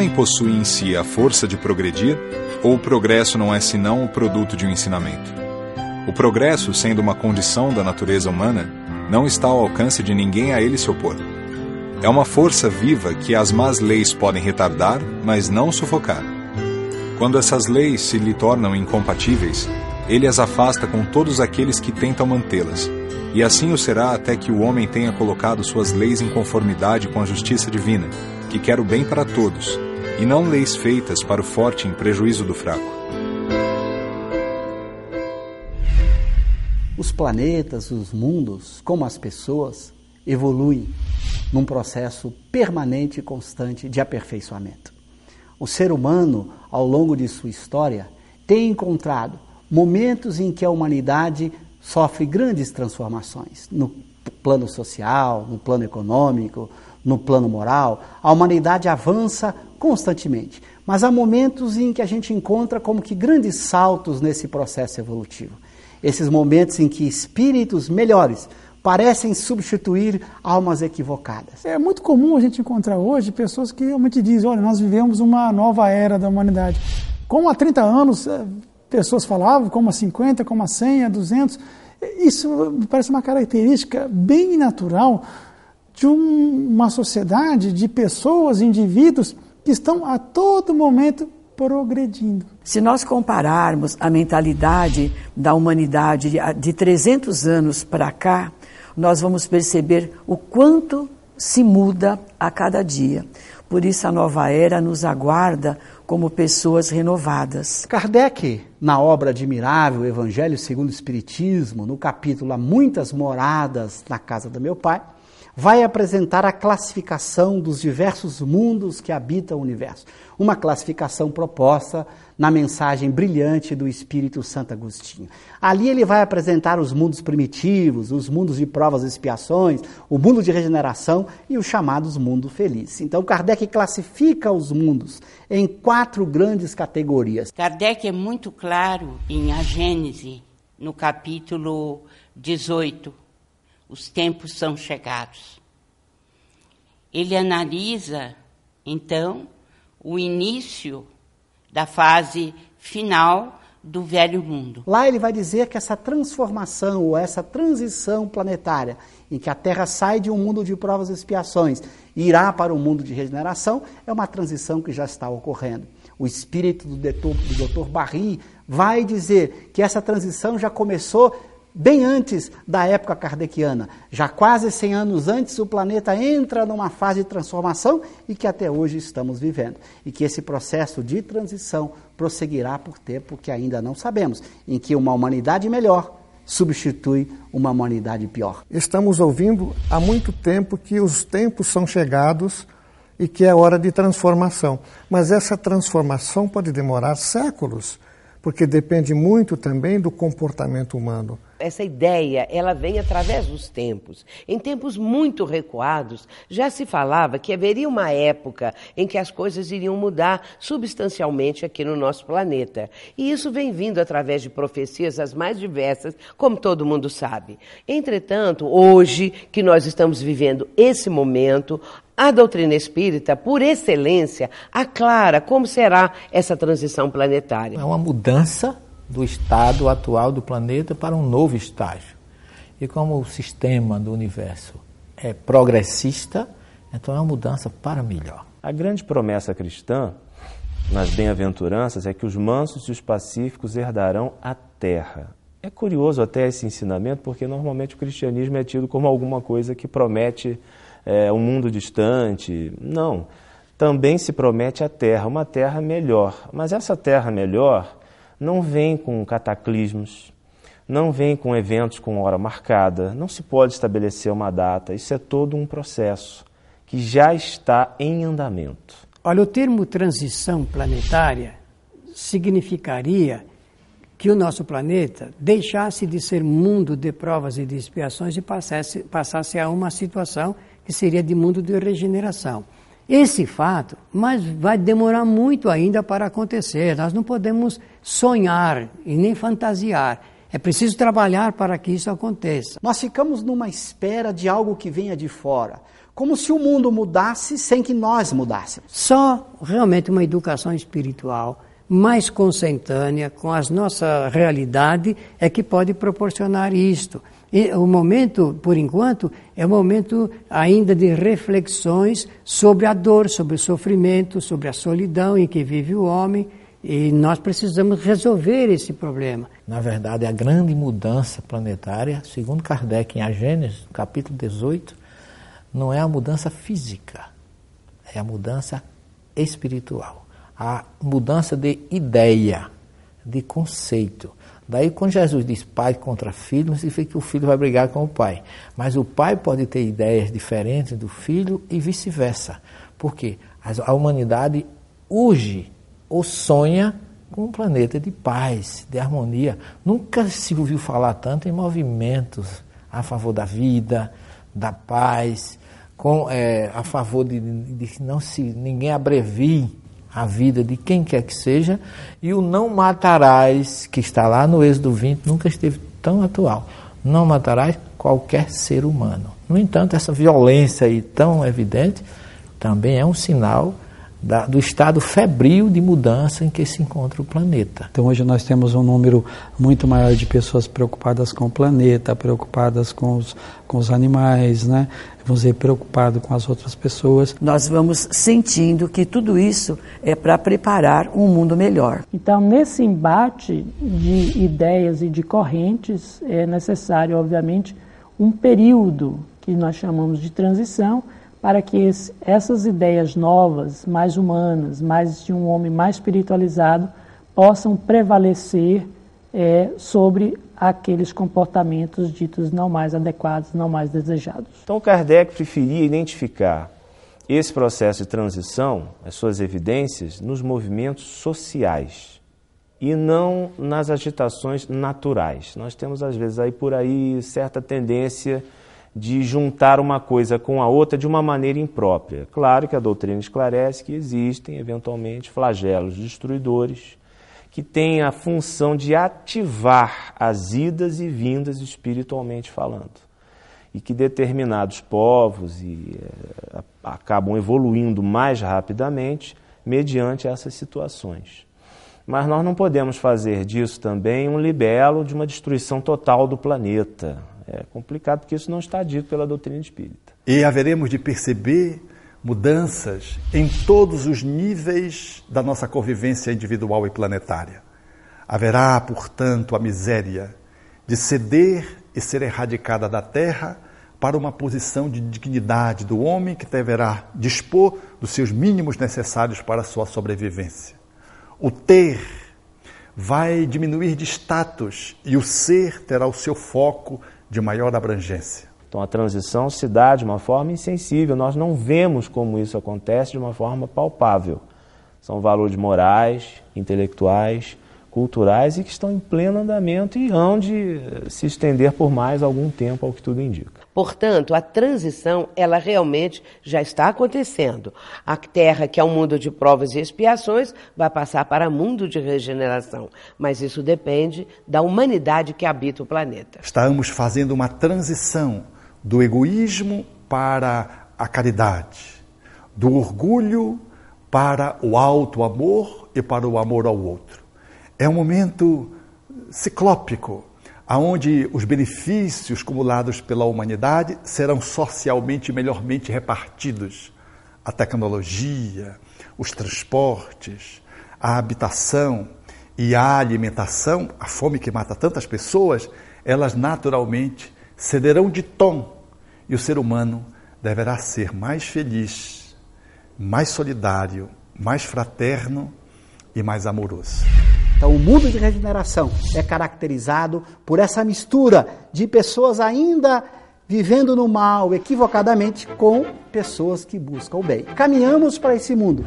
Homem possui em si a força de progredir, ou o progresso não é senão o produto de um ensinamento? O progresso, sendo uma condição da natureza humana, não está ao alcance de ninguém a ele se opor. É uma força viva que as más leis podem retardar, mas não sufocar. Quando essas leis se lhe tornam incompatíveis, ele as afasta com todos aqueles que tentam mantê-las, e assim o será até que o homem tenha colocado suas leis em conformidade com a justiça divina, que quer o bem para todos, e não leis feitas para o forte em prejuízo do fraco. Os planetas, os mundos, como as pessoas, evoluem num processo permanente e constante de aperfeiçoamento. O ser humano, ao longo de sua história, tem encontrado momentos em que a humanidade sofre grandes transformações no plano social, no plano econômico, no plano moral. A humanidade avança constantemente, mas há momentos em que a gente encontra como que grandes saltos nesse processo evolutivo. Esses momentos em que espíritos melhores parecem substituir almas equivocadas. É muito comum a gente encontrar hoje pessoas que realmente dizem: olha, nós vivemos uma nova era da humanidade. Como há 30 anos eh, pessoas falavam, como há 50, como há 100, há 200. Isso me parece uma característica bem natural de um, uma sociedade de pessoas, indivíduos que estão a todo momento progredindo. Se nós compararmos a mentalidade da humanidade de 300 anos para cá, nós vamos perceber o quanto se muda a cada dia. Por isso, a nova era nos aguarda como pessoas renovadas. Kardec, na obra admirável Evangelho segundo o Espiritismo, no capítulo Há Muitas Moradas na Casa do Meu Pai, vai apresentar a classificação dos diversos mundos que habitam o universo. Uma classificação proposta na mensagem brilhante do Espírito Santo Agostinho. Ali ele vai apresentar os mundos primitivos, os mundos de provas e expiações, o mundo de regeneração e os chamados mundo feliz. Então Kardec classifica os mundos em quatro grandes categorias. Kardec é muito claro em A Gênese, no capítulo 18. Os tempos são chegados. Ele analisa, então, o início da fase final do velho mundo. Lá ele vai dizer que essa transformação ou essa transição planetária, em que a Terra sai de um mundo de provas e expiações e irá para um mundo de regeneração, é uma transição que já está ocorrendo. O espírito do Dr. Barry vai dizer que essa transição já começou bem antes da época kardeciana. Já quase 100 anos antes, o planeta entra numa fase de transformação e que até hoje estamos vivendo. E que esse processo de transição prosseguirá por tempo que ainda não sabemos, em que uma humanidade melhor substitui uma humanidade pior. Estamos ouvindo há muito tempo que os tempos são chegados e que é hora de transformação. Mas essa transformação pode demorar séculos, porque depende muito também do comportamento humano essa ideia, ela vem através dos tempos. Em tempos muito recuados, já se falava que haveria uma época em que as coisas iriam mudar substancialmente aqui no nosso planeta. E isso vem vindo através de profecias as mais diversas, como todo mundo sabe. Entretanto, hoje que nós estamos vivendo esse momento, a doutrina espírita, por excelência, aclara como será essa transição planetária. É uma mudança do estado atual do planeta para um novo estágio. E como o sistema do universo é progressista, então é uma mudança para melhor. A grande promessa cristã nas bem-aventuranças é que os mansos e os pacíficos herdarão a terra. É curioso até esse ensinamento, porque normalmente o cristianismo é tido como alguma coisa que promete é, um mundo distante. Não. Também se promete a terra, uma terra melhor. Mas essa terra melhor não vem com cataclismos, não vem com eventos com hora marcada, não se pode estabelecer uma data. Isso é todo um processo que já está em andamento. Olha, o termo transição planetária significaria que o nosso planeta deixasse de ser mundo de provas e de expiações e passasse, passasse a uma situação que seria de mundo de regeneração. Esse fato, mas vai demorar muito ainda para acontecer. Nós não podemos sonhar e nem fantasiar. É preciso trabalhar para que isso aconteça. Nós ficamos numa espera de algo que venha de fora, como se o mundo mudasse sem que nós mudássemos. Só realmente uma educação espiritual mais consentânea com a nossa realidade é que pode proporcionar isto. O momento, por enquanto, é um momento ainda de reflexões sobre a dor, sobre o sofrimento, sobre a solidão em que vive o homem. E nós precisamos resolver esse problema. Na verdade, a grande mudança planetária, segundo Kardec em A Gênesis, capítulo 18, não é a mudança física, é a mudança espiritual a mudança de ideia, de conceito. Daí, quando Jesus diz pai contra filho, não significa que o filho vai brigar com o pai. Mas o pai pode ter ideias diferentes do filho e vice-versa. Por quê? A humanidade urge ou sonha com um planeta de paz, de harmonia. Nunca se ouviu falar tanto em movimentos a favor da vida, da paz, com, é, a favor de, de que não se, ninguém abrevie a vida de quem quer que seja, e o não matarás, que está lá no Êxodo 20, nunca esteve tão atual. Não matarás qualquer ser humano. No entanto, essa violência aí tão evidente também é um sinal da, do estado febril de mudança em que se encontra o planeta. Então hoje nós temos um número muito maior de pessoas preocupadas com o planeta, preocupadas com os, com os animais, né? vamos dizer, preocupado com as outras pessoas. Nós vamos sentindo que tudo isso é para preparar um mundo melhor. Então, nesse embate de ideias e de correntes, é necessário, obviamente, um período que nós chamamos de transição para que esse, essas ideias novas, mais humanas, mais de um homem mais espiritualizado, possam prevalecer é, sobre aqueles comportamentos ditos não mais adequados, não mais desejados. Então, Kardec preferia identificar esse processo de transição, as suas evidências, nos movimentos sociais e não nas agitações naturais. Nós temos, às vezes, aí por aí certa tendência de juntar uma coisa com a outra de uma maneira imprópria. Claro que a doutrina esclarece que existem, eventualmente, flagelos destruidores que têm a função de ativar as idas e vindas espiritualmente falando. E que determinados povos e, é, acabam evoluindo mais rapidamente mediante essas situações. Mas nós não podemos fazer disso também um libelo de uma destruição total do planeta. É complicado porque isso não está dito pela doutrina espírita. E haveremos de perceber mudanças em todos os níveis da nossa convivência individual e planetária. Haverá, portanto, a miséria de ceder e ser erradicada da terra para uma posição de dignidade do homem que deverá dispor dos seus mínimos necessários para a sua sobrevivência. O ter vai diminuir de status e o ser terá o seu foco de maior abrangência. Então a transição se dá de uma forma insensível, nós não vemos como isso acontece de uma forma palpável. São valores morais, intelectuais, culturais e que estão em pleno andamento e hão de se estender por mais algum tempo, ao que tudo indica. Portanto, a transição, ela realmente já está acontecendo. A terra, que é um mundo de provas e expiações, vai passar para mundo de regeneração. Mas isso depende da humanidade que habita o planeta. Estamos fazendo uma transição do egoísmo para a caridade, do orgulho para o alto amor e para o amor ao outro. É um momento ciclópico, aonde os benefícios acumulados pela humanidade serão socialmente melhormente repartidos. A tecnologia, os transportes, a habitação e a alimentação, a fome que mata tantas pessoas, elas naturalmente cederão de tom e o ser humano deverá ser mais feliz, mais solidário, mais fraterno e mais amoroso. Então, o mundo de regeneração é caracterizado por essa mistura de pessoas ainda vivendo no mal equivocadamente com pessoas que buscam o bem. Caminhamos para esse mundo.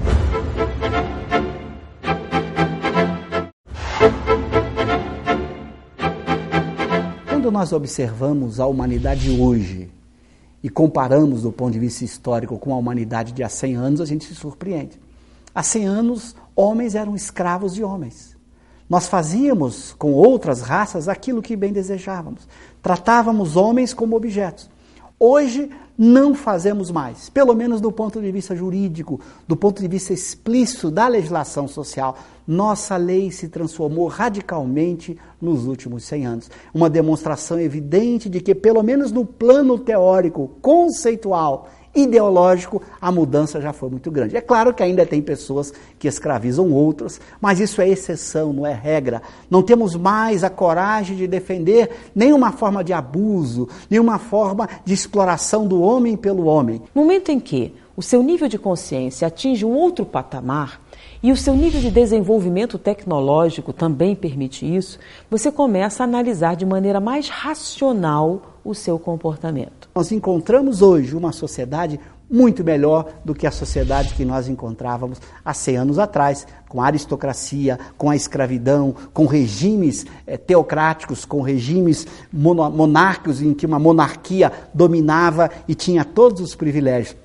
Quando nós observamos a humanidade hoje e comparamos do ponto de vista histórico com a humanidade de há 100 anos, a gente se surpreende. Há 100 anos, homens eram escravos de homens. Nós fazíamos com outras raças aquilo que bem desejávamos. Tratávamos homens como objetos. Hoje não fazemos mais, pelo menos do ponto de vista jurídico, do ponto de vista explícito da legislação social. Nossa lei se transformou radicalmente nos últimos 100 anos. Uma demonstração evidente de que, pelo menos no plano teórico, conceitual ideológico, a mudança já foi muito grande. É claro que ainda tem pessoas que escravizam outras, mas isso é exceção, não é regra. Não temos mais a coragem de defender nenhuma forma de abuso, nenhuma forma de exploração do homem pelo homem. No momento em que o seu nível de consciência atinge um outro patamar, e o seu nível de desenvolvimento tecnológico também permite isso, você começa a analisar de maneira mais racional o seu comportamento. Nós encontramos hoje uma sociedade muito melhor do que a sociedade que nós encontrávamos há 100 anos atrás, com a aristocracia, com a escravidão, com regimes eh, teocráticos, com regimes monárquicos em que uma monarquia dominava e tinha todos os privilégios.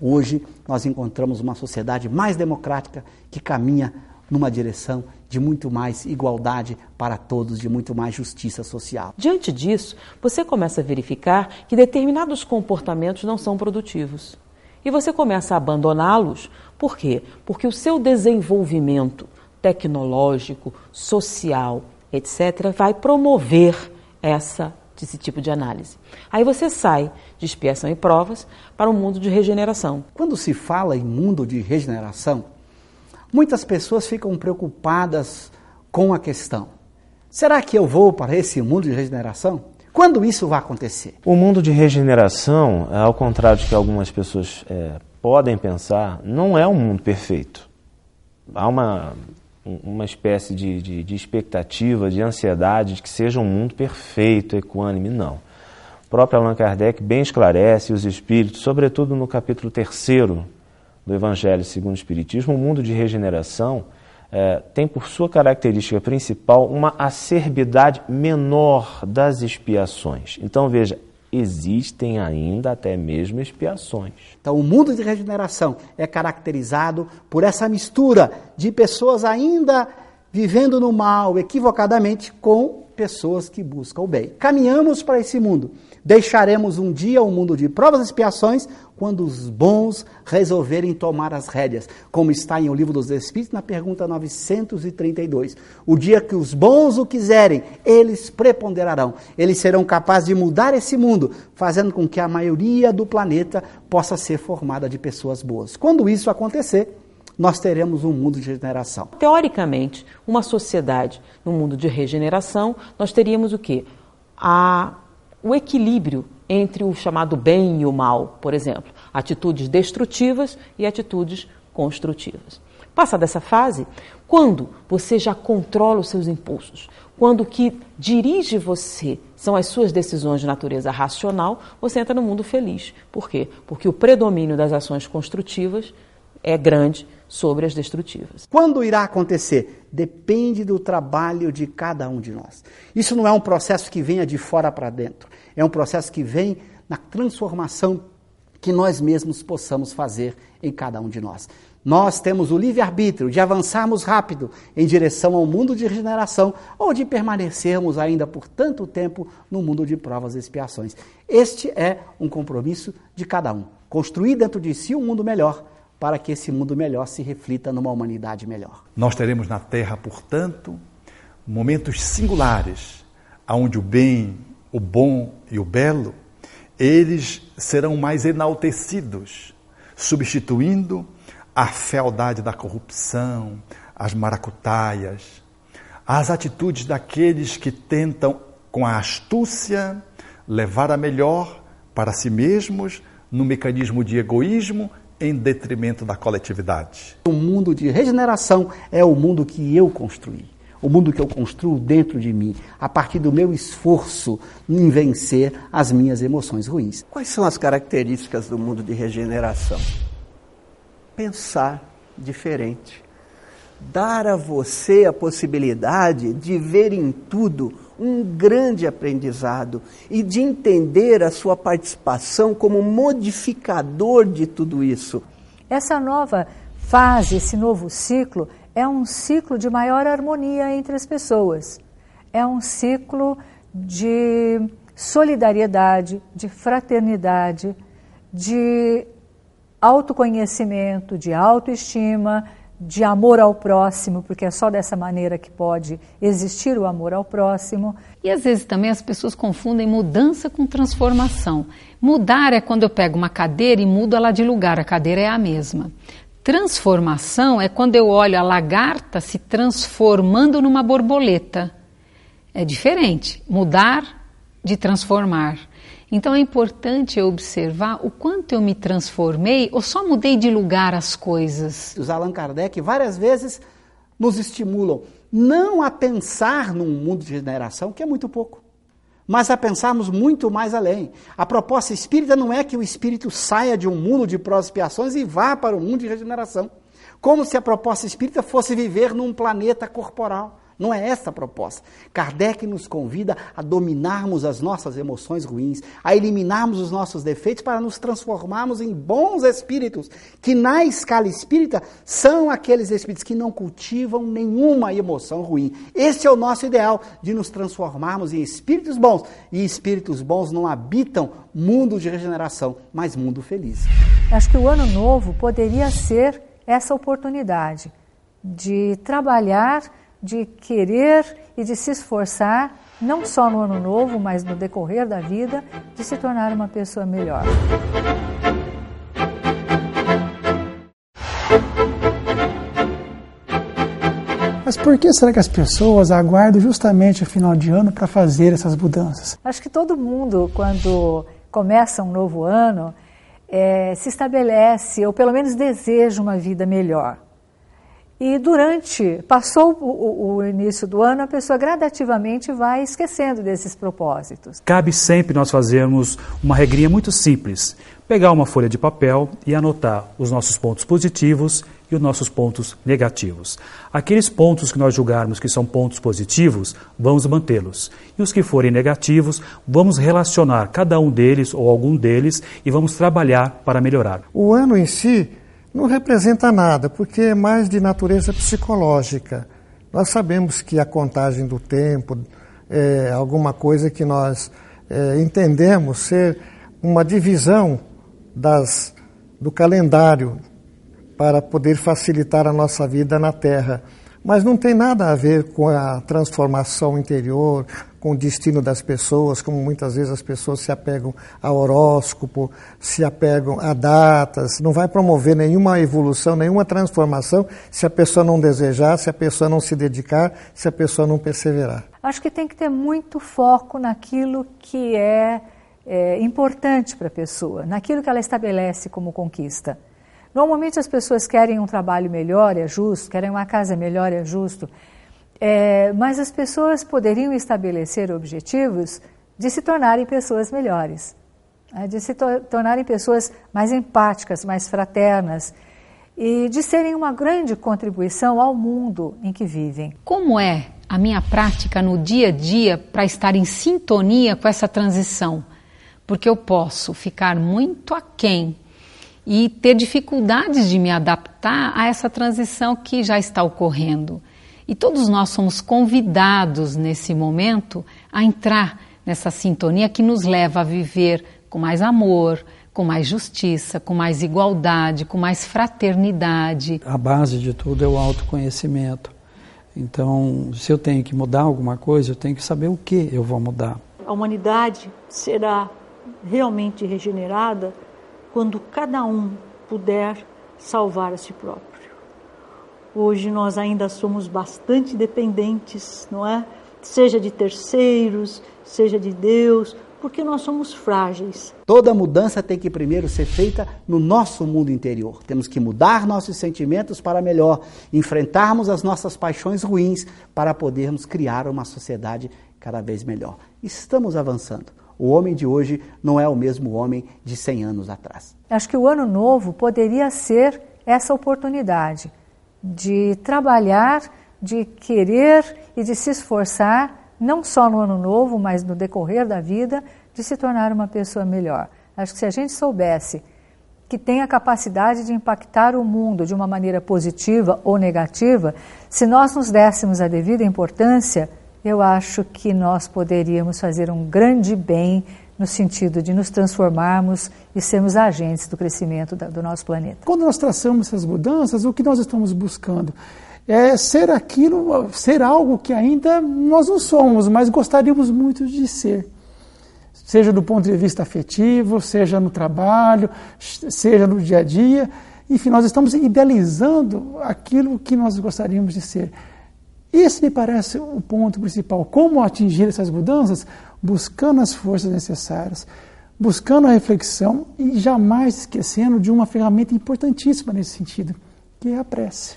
Hoje nós encontramos uma sociedade mais democrática que caminha numa direção de muito mais igualdade para todos, de muito mais justiça social. Diante disso, você começa a verificar que determinados comportamentos não são produtivos. E você começa a abandoná-los. Por quê? Porque o seu desenvolvimento tecnológico, social, etc., vai promover essa esse tipo de análise. Aí você sai de expiação e provas para o um mundo de regeneração. Quando se fala em mundo de regeneração, muitas pessoas ficam preocupadas com a questão: será que eu vou para esse mundo de regeneração? Quando isso vai acontecer? O mundo de regeneração, ao contrário de que algumas pessoas é, podem pensar, não é um mundo perfeito. Há uma uma espécie de, de, de, expectativa, de ansiedade de que seja um mundo perfeito, equânime. Não. O próprio Allan Kardec bem esclarece os espíritos, sobretudo no capítulo 3 do Evangelho segundo o Espiritismo, o mundo de regeneração é, tem por sua característica principal uma acerbidade menor das expiações. Então, veja, existem ainda até mesmo expiações. Então, o mundo de regeneração é caracterizado por essa mistura de pessoas ainda vivendo no mal equivocadamente com pessoas que buscam o bem. Caminhamos para esse mundo. Deixaremos um dia um mundo de provas e expiações quando os bons resolverem tomar as rédeas, como está em O Livro dos Espíritos, na pergunta 932. O dia que os bons o quiserem, eles preponderarão. Eles serão capazes de mudar esse mundo, fazendo com que a maioria do planeta possa ser formada de pessoas boas. Quando isso acontecer, nós teremos um mundo de regeneração. Teoricamente, uma sociedade no mundo de regeneração, nós teríamos o quê? A o equilíbrio entre o chamado bem e o mal, por exemplo, atitudes destrutivas e atitudes construtivas. Passada essa fase, quando você já controla os seus impulsos, quando o que dirige você são as suas decisões de natureza racional, você entra no mundo feliz. Por quê? Porque o predomínio das ações construtivas é grande sobre as destrutivas. Quando irá acontecer? Depende do trabalho de cada um de nós. Isso não é um processo que venha de fora para dentro. É um processo que vem na transformação que nós mesmos possamos fazer em cada um de nós. Nós temos o livre-arbítrio de avançarmos rápido em direção ao mundo de regeneração ou de permanecermos ainda por tanto tempo no mundo de provas e expiações. Este é um compromisso de cada um. Construir dentro de si um mundo melhor para que esse mundo melhor se reflita numa humanidade melhor. Nós teremos na Terra, portanto, momentos singulares, onde o bem, o bom e o belo, eles serão mais enaltecidos, substituindo a fealdade da corrupção, as maracutaias, as atitudes daqueles que tentam, com a astúcia, levar a melhor para si mesmos no mecanismo de egoísmo em detrimento da coletividade. O mundo de regeneração é o mundo que eu construí. O mundo que eu construo dentro de mim, a partir do meu esforço em vencer as minhas emoções ruins. Quais são as características do mundo de regeneração? Pensar diferente. Dar a você a possibilidade de ver em tudo um grande aprendizado e de entender a sua participação como modificador de tudo isso. Essa nova fase, esse novo ciclo, é um ciclo de maior harmonia entre as pessoas. É um ciclo de solidariedade, de fraternidade, de autoconhecimento, de autoestima, de amor ao próximo, porque é só dessa maneira que pode existir o amor ao próximo. E às vezes também as pessoas confundem mudança com transformação. Mudar é quando eu pego uma cadeira e mudo ela de lugar, a cadeira é a mesma. Transformação é quando eu olho a lagarta se transformando numa borboleta. É diferente. Mudar de transformar. Então é importante eu observar o quanto eu me transformei ou só mudei de lugar as coisas. Os Allan Kardec várias vezes nos estimulam não a pensar num mundo de regeneração, que é muito pouco, mas a pensarmos muito mais além. A proposta espírita não é que o espírito saia de um mundo de expiações e vá para o mundo de regeneração, como se a proposta espírita fosse viver num planeta corporal. Não é essa a proposta. Kardec nos convida a dominarmos as nossas emoções ruins, a eliminarmos os nossos defeitos para nos transformarmos em bons espíritos, que na escala espírita são aqueles espíritos que não cultivam nenhuma emoção ruim. Esse é o nosso ideal, de nos transformarmos em espíritos bons. E espíritos bons não habitam mundo de regeneração, mas mundo feliz. Acho que o ano novo poderia ser essa oportunidade de trabalhar de querer e de se esforçar, não só no ano novo, mas no decorrer da vida, de se tornar uma pessoa melhor. Mas por que será que as pessoas aguardam justamente o final de ano para fazer essas mudanças? Acho que todo mundo, quando começa um novo ano, é, se estabelece, ou pelo menos deseja uma vida melhor. E durante, passou o, o, início do ano, a pessoa gradativamente vai esquecendo desses propósitos. Cabe sempre nós fazermos uma regrinha muito simples: pegar uma folha de papel e anotar os nossos pontos positivos e os nossos pontos negativos. Aqueles pontos que nós julgarmos que são pontos positivos, vamos mantê-los. E os que forem negativos, vamos relacionar cada um deles ou algum deles e vamos trabalhar para melhorar. O ano em si não representa nada, porque é mais de natureza psicológica. Nós sabemos que a contagem do tempo é alguma coisa que nós é, entendemos ser uma divisão das, do calendário para poder facilitar a nossa vida na Terra. Mas não tem nada a ver com a transformação interior, com o destino das pessoas, como muitas vezes as pessoas se apegam a horóscopo, se apegam a datas. Não vai promover nenhuma evolução, nenhuma transformação se a pessoa não desejar, se a pessoa não se dedicar, se a pessoa não perseverar. Acho que tem que ter muito foco naquilo que é, é importante para a pessoa, naquilo que ela estabelece como conquista. Normalmente as pessoas querem um trabalho melhor, é justo, querem uma casa melhor, é justo, é, mas as pessoas poderiam estabelecer objetivos de se tornarem pessoas melhores, né, de se to tornarem pessoas mais empáticas, mais fraternas e de serem uma grande contribuição ao mundo em que vivem. Como é a minha prática no dia a dia para estar em sintonia com essa transição? Porque eu posso ficar muito aquém e ter dificuldades de me adaptar a essa transição que já está ocorrendo. E todos nós somos convidados nesse momento a entrar nessa sintonia que nos leva a viver com mais amor, com mais justiça, com mais igualdade, com mais fraternidade. A base de tudo é o autoconhecimento. Então, se eu tenho que mudar alguma coisa, eu tenho que saber o que eu vou mudar. A humanidade será realmente regenerada quando cada um puder salvar a si próprio. Hoje nós ainda somos bastante dependentes, não é? Seja de terceiros, seja de Deus, porque nós somos frágeis. Toda mudança tem que primeiro ser feita no nosso mundo interior. Temos que mudar nossos sentimentos para melhor, enfrentarmos as nossas paixões ruins para podermos criar uma sociedade cada vez melhor. Estamos avançando. O homem de hoje não é o mesmo homem de 100 anos atrás. Acho que o ano novo poderia ser essa oportunidade de trabalhar, de querer e de se esforçar, não só no ano novo, mas no decorrer da vida, de se tornar uma pessoa melhor. Acho que se a gente soubesse que tem a capacidade de impactar o mundo de uma maneira positiva ou negativa, se nós nos dessemos a devida importância, eu acho que nós poderíamos fazer um grande bem no sentido de nos transformarmos e sermos agentes do crescimento da, do nosso planeta. Quando nós traçamos essas mudanças, o que nós estamos buscando é ser aquilo, ser algo que ainda nós não somos, mas gostaríamos muito de ser. Seja do ponto de vista afetivo, seja no trabalho, seja no dia a dia. Enfim, nós estamos idealizando aquilo que nós gostaríamos de ser. Esse me parece o ponto principal. Como atingir essas mudanças? Buscando as forças necessárias, buscando a reflexão e jamais esquecendo de uma ferramenta importantíssima nesse sentido, que é a prece.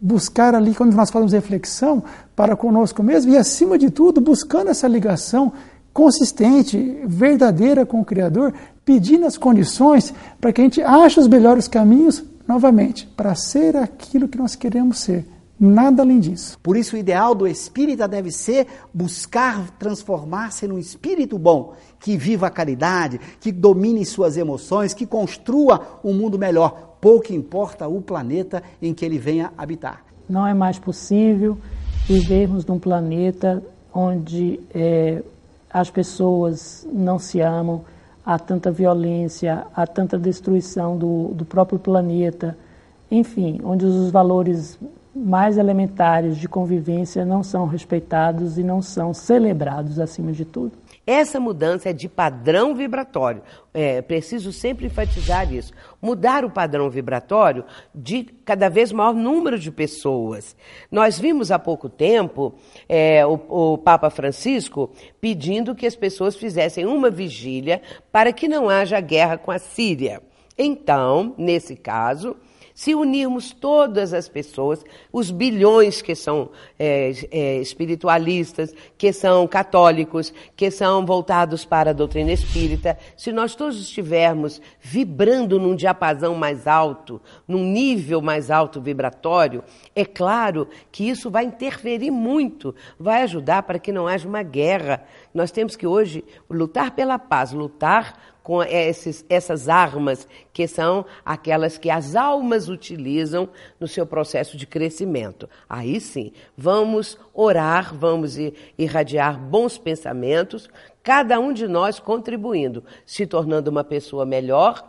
Buscar ali, quando nós falamos reflexão, para conosco mesmo e, acima de tudo, buscando essa ligação consistente, verdadeira com o Criador, pedindo as condições para que a gente ache os melhores caminhos, novamente, para ser aquilo que nós queremos ser Nada além disso. Por isso, o ideal do espírita deve ser buscar transformar-se num espírito bom, que viva a caridade, que domine suas emoções, que construa um mundo melhor. Pouco importa o planeta em que ele venha habitar. Não é mais possível vivermos num planeta onde é, as pessoas não se amam, há tanta violência, há tanta destruição do, do próprio planeta, enfim, onde os valores mais elementares de convivência não são respeitados e não são celebrados acima de tudo. Essa mudança é de padrão vibratório. É preciso sempre enfatizar isso. Mudar o padrão vibratório de cada vez maior número de pessoas. Nós vimos há pouco tempo é, o, o Papa Francisco pedindo que as pessoas fizessem uma vigília para que não haja guerra com a Síria. Então, nesse caso, se unirmos todas as pessoas, os bilhões que são é, é, espiritualistas, que são católicos, que são voltados para a doutrina espírita, se nós todos estivermos vibrando num diapasão mais alto, num nível mais alto vibratório, é claro que isso vai interferir muito, vai ajudar para que não haja uma guerra. Nós temos que hoje lutar pela paz, lutar com esses, essas armas que são aquelas que as almas utilizam no seu processo de crescimento. Aí sim, vamos orar, vamos irradiar bons pensamentos, cada um de nós contribuindo, se tornando uma pessoa melhor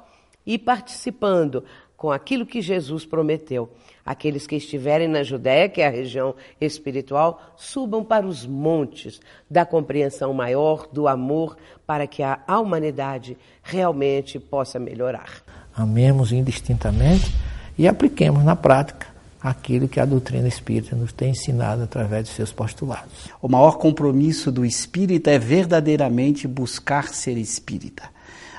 e participando com aquilo que Jesus prometeu. Aqueles que estiverem na Judéia, que é a região espiritual, subam para os montes da compreensão maior, do amor, para que a, humanidade realmente possa melhorar. Amemos indistintamente e apliquemos na prática aquilo que a doutrina espírita nos tem ensinado através de seus postulados. O maior compromisso do espírita é verdadeiramente buscar ser espírita.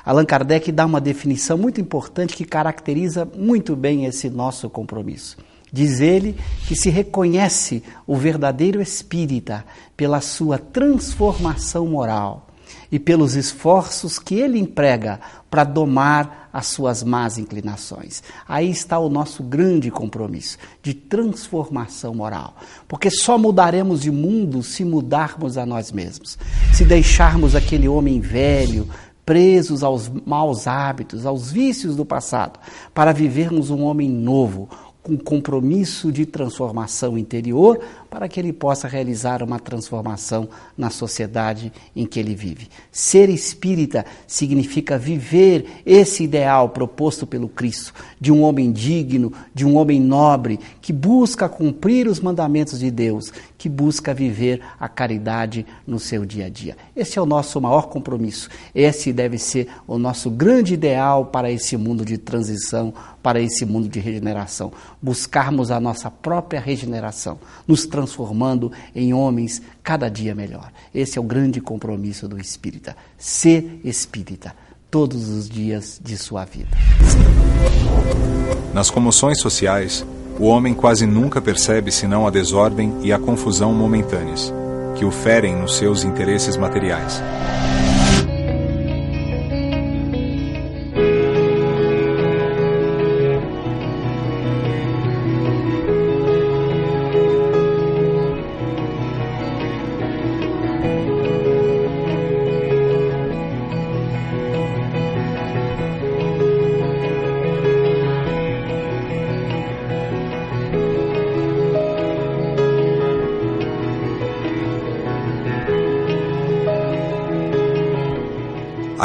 Allan Kardec dá uma definição muito importante que caracteriza muito bem esse nosso compromisso. Diz ele que se reconhece o verdadeiro espírita pela sua transformação moral e pelos esforços que ele emprega para domar as suas más inclinações. Aí está o nosso grande compromisso de transformação moral, porque só mudaremos de mundo se mudarmos a nós mesmos, se deixarmos aquele homem velho, presos aos maus hábitos, aos vícios do passado, para vivermos um homem novo, com compromisso de transformação interior, para que ele possa realizar uma transformação na sociedade em que ele vive. Ser espírita significa viver esse ideal proposto pelo Cristo, de um homem digno, de um homem nobre, que busca cumprir os mandamentos de Deus, que busca viver a caridade no seu dia a dia. Esse é o nosso maior compromisso. Esse deve ser o nosso grande ideal para esse mundo de transição, para esse mundo de regeneração. Buscarmos a nossa própria regeneração, nos transformando em homens cada dia melhor. Esse é o grande compromisso do espírita. Ser espírita todos os dias de sua vida. Nas comoções sociais, o homem quase nunca percebe senão a desordem e a confusão momentâneas, que o ferem nos seus interesses materiais.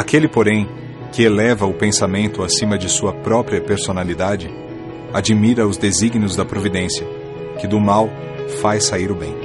Aquele, porém, que eleva o pensamento acima de sua própria personalidade, admira os desígnios da providência, que do mal faz sair o bem.